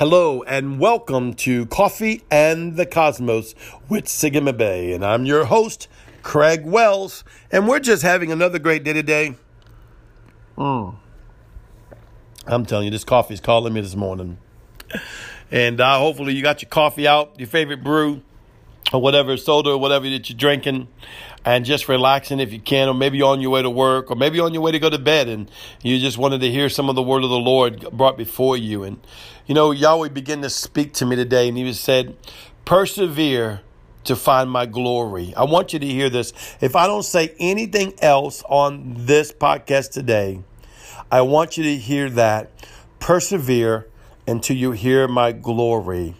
Hello and welcome to Coffee and the Cosmos with Sigma Bay. And I'm your host, Craig Wells. And we're just having another great day today. Mm. I'm telling you, this coffee is calling me this morning. And uh, hopefully, you got your coffee out, your favorite brew, or whatever soda or whatever that you're drinking and just relaxing if you can, or maybe on your way to work, or maybe on your way to go to bed, and you just wanted to hear some of the word of the Lord brought before you. And you know, Yahweh began to speak to me today, and He said, "Persevere." To find my glory. I want you to hear this. If I don't say anything else on this podcast today, I want you to hear that. Persevere until you hear my glory.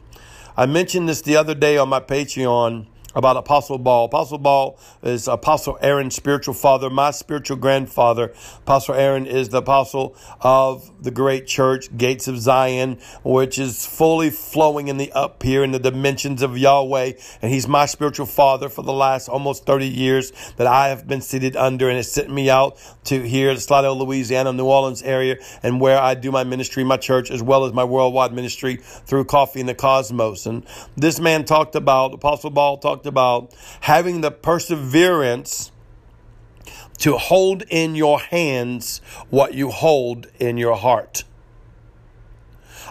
I mentioned this the other day on my Patreon about Apostle Ball. Apostle Ball is Apostle Aaron's spiritual father, my spiritual grandfather. Apostle Aaron is the apostle of the great church, Gates of Zion, which is fully flowing in the up here in the dimensions of Yahweh. And he's my spiritual father for the last almost 30 years that I have been seated under and has sent me out to here, the Slidell, Louisiana, New Orleans area, and where I do my ministry, my church, as well as my worldwide ministry through Coffee in the Cosmos. And this man talked about, Apostle Ball talked talked about having the perseverance to hold in your hands what you hold in your heart.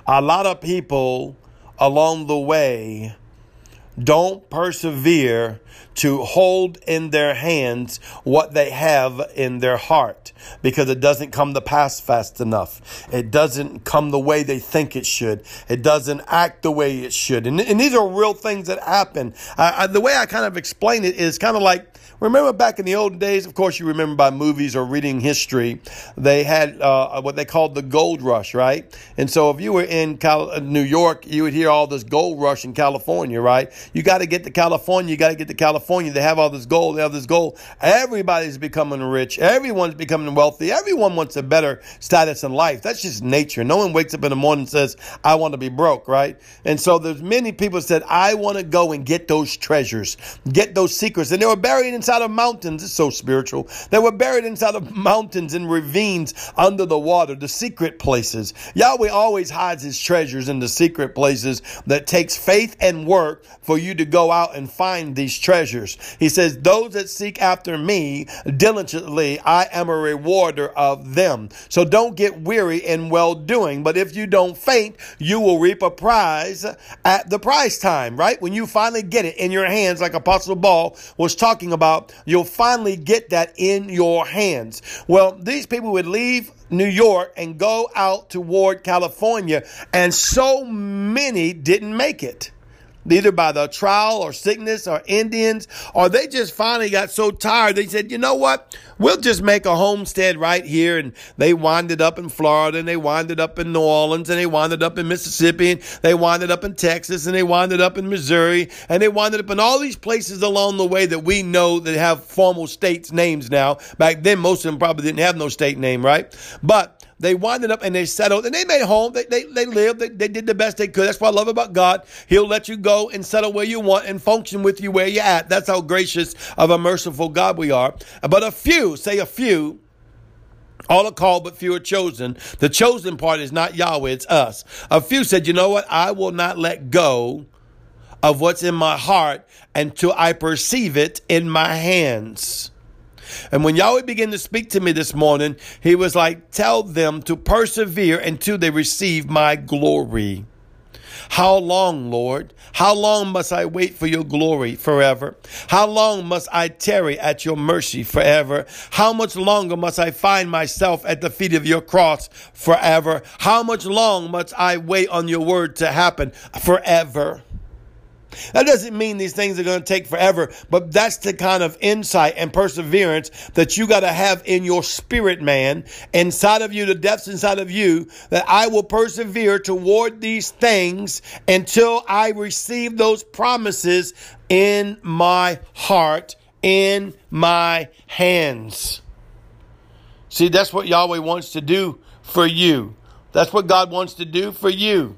A lot of people along the way don't persevere to hold in their hands what they have in their heart because it doesn't come to pass fast enough. It doesn't come the way they think it should. It doesn't act the way it should. And, and these are real things that happen. I, I, the way I kind of explain it is kind of like Remember back in the old days, of course, you remember by movies or reading history, they had uh, what they called the gold rush, right? And so if you were in Cal- uh, New York, you would hear all this gold rush in California, right? You got to get to California. You got to get to California. They have all this gold. They have this gold. Everybody's becoming rich. Everyone's becoming wealthy. Everyone wants a better status in life. That's just nature. No one wakes up in the morning and says, I want to be broke, right? And so there's many people said, I want to go and get those treasures, get those secrets. And they were buried in inside of mountains. It's so spiritual. They were buried inside of mountains and ravines under the water, the secret places. Yahweh always hides his treasures in the secret places that takes faith and work for you to go out and find these treasures. He says, Those that seek after me diligently, I am a rewarder of them. So don't get weary in well doing. But if you don't faint, you will reap a prize at the prize time, right? When you finally get it in your hands, like Apostle Paul was talking about you'll finally get that in your hands. Well, these people would leave New York and go out toward California, and so many didn't make it either by the trial or sickness or Indians, or they just finally got so tired they said, you know what? We'll just make a homestead right here. And they winded up in Florida and they winded up in New Orleans and they winded up in Mississippi and they winded up in Texas and they winded up in Missouri and they winded up in all these places along the way that we know that have formal states names now. Back then, most of them probably didn't have no state name, right? But they winded up and they settled and they made home. They, they, they lived. They, they did the best they could. That's what I love about God. He'll let you go and settle where you want and function with you where you're at. That's how gracious of a merciful God we are. But a few, say a few, all are called, but few are chosen. The chosen part is not Yahweh, it's us. A few said, You know what? I will not let go of what's in my heart until I perceive it in my hands. And when Yahweh began to speak to me this morning, he was like, Tell them to persevere until they receive my glory. How long, Lord? How long must I wait for your glory forever? How long must I tarry at your mercy forever? How much longer must I find myself at the feet of your cross forever? How much long must I wait on your word to happen forever? That doesn't mean these things are going to take forever, but that's the kind of insight and perseverance that you got to have in your spirit, man, inside of you, the depths inside of you, that I will persevere toward these things until I receive those promises in my heart, in my hands. See, that's what Yahweh wants to do for you. That's what God wants to do for you.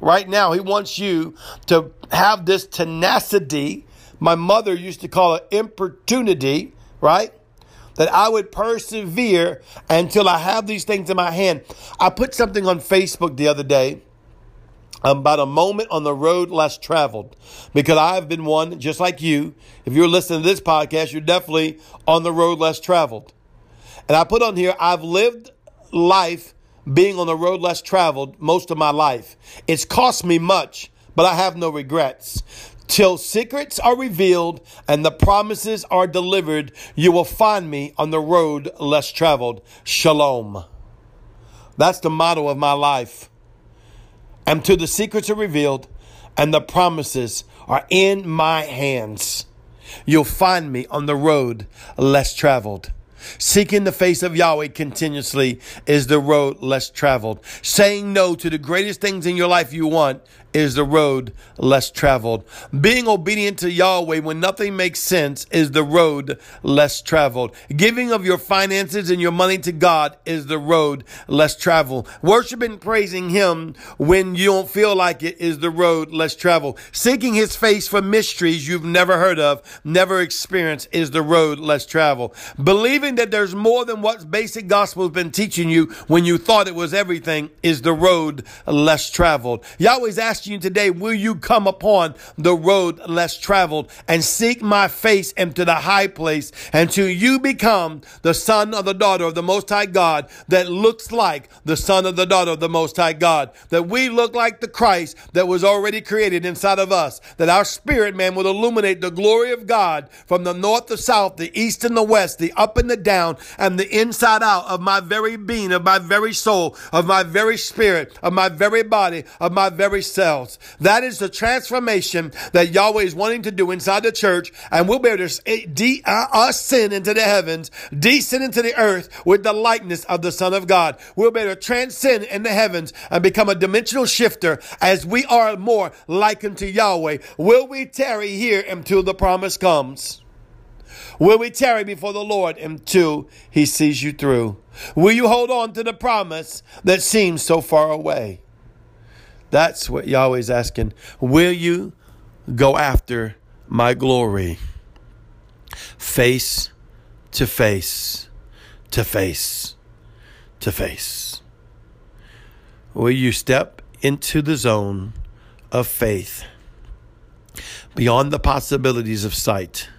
Right now, He wants you to have this tenacity. My mother used to call it importunity, right? That I would persevere until I have these things in my hand. I put something on Facebook the other day um, about a moment on the road less traveled because I've been one just like you. If you're listening to this podcast, you're definitely on the road less traveled. And I put on here, I've lived life being on the road less traveled most of my life. It's cost me much, but I have no regrets. Till secrets are revealed and the promises are delivered, you will find me on the road less traveled. Shalom. That's the motto of my life. Until the secrets are revealed and the promises are in my hands, you'll find me on the road less traveled. Seeking the face of Yahweh continuously is the road less traveled. Saying no to the greatest things in your life you want is the road less traveled. Being obedient to Yahweh when nothing makes sense is the road less traveled. Giving of your finances and your money to God is the road less traveled. Worshiping, and praising Him when you don't feel like it is the road less traveled. Seeking His face for mysteries you've never heard of, never experienced is the road less traveled. Believing that there's more than what basic gospel has been teaching you when you thought it was everything is the road less traveled. Yahweh's asking you today, will you come upon the road less traveled and seek my face into the high place until you become the son of the daughter of the Most High God that looks like the son of the daughter of the Most High God, that we look like the Christ that was already created inside of us, that our spirit man will illuminate the glory of God from the north, the south, the east and the west, the up and the down, and the inside out of my very being, of my very soul, of my very spirit, of my very body, of my very ourselves. That is the transformation that Yahweh is wanting to do inside the church, and we'll be able to de- uh, ascend into the heavens, descend into the earth with the likeness of the Son of God. We'll be able to transcend in the heavens and become a dimensional shifter as we are more likened to Yahweh. Will we tarry here until the promise comes? Will we tarry before the Lord until he sees you through? Will you hold on to the promise that seems so far away? That's what Yahweh's asking. Will you go after my glory? Face to face, to face, to face. Will you step into the zone of faith beyond the possibilities of sight?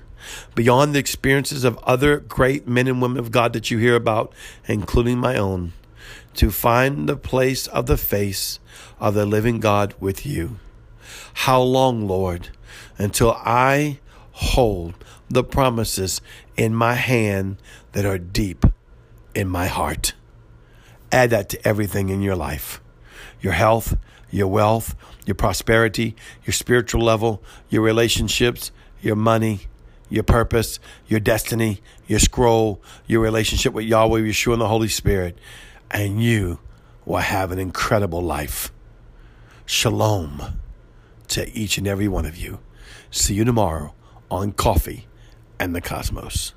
Beyond the experiences of other great men and women of God that you hear about, including my own, to find the place of the face of the living God with you. How long, Lord, until I hold the promises in my hand that are deep in my heart? Add that to everything in your life your health, your wealth, your prosperity, your spiritual level, your relationships, your money, your purpose, your destiny, your scroll, your relationship with Yahweh, Yeshua, and the Holy Spirit and you will have an incredible life. Shalom to each and every one of you. See you tomorrow on Coffee and the Cosmos.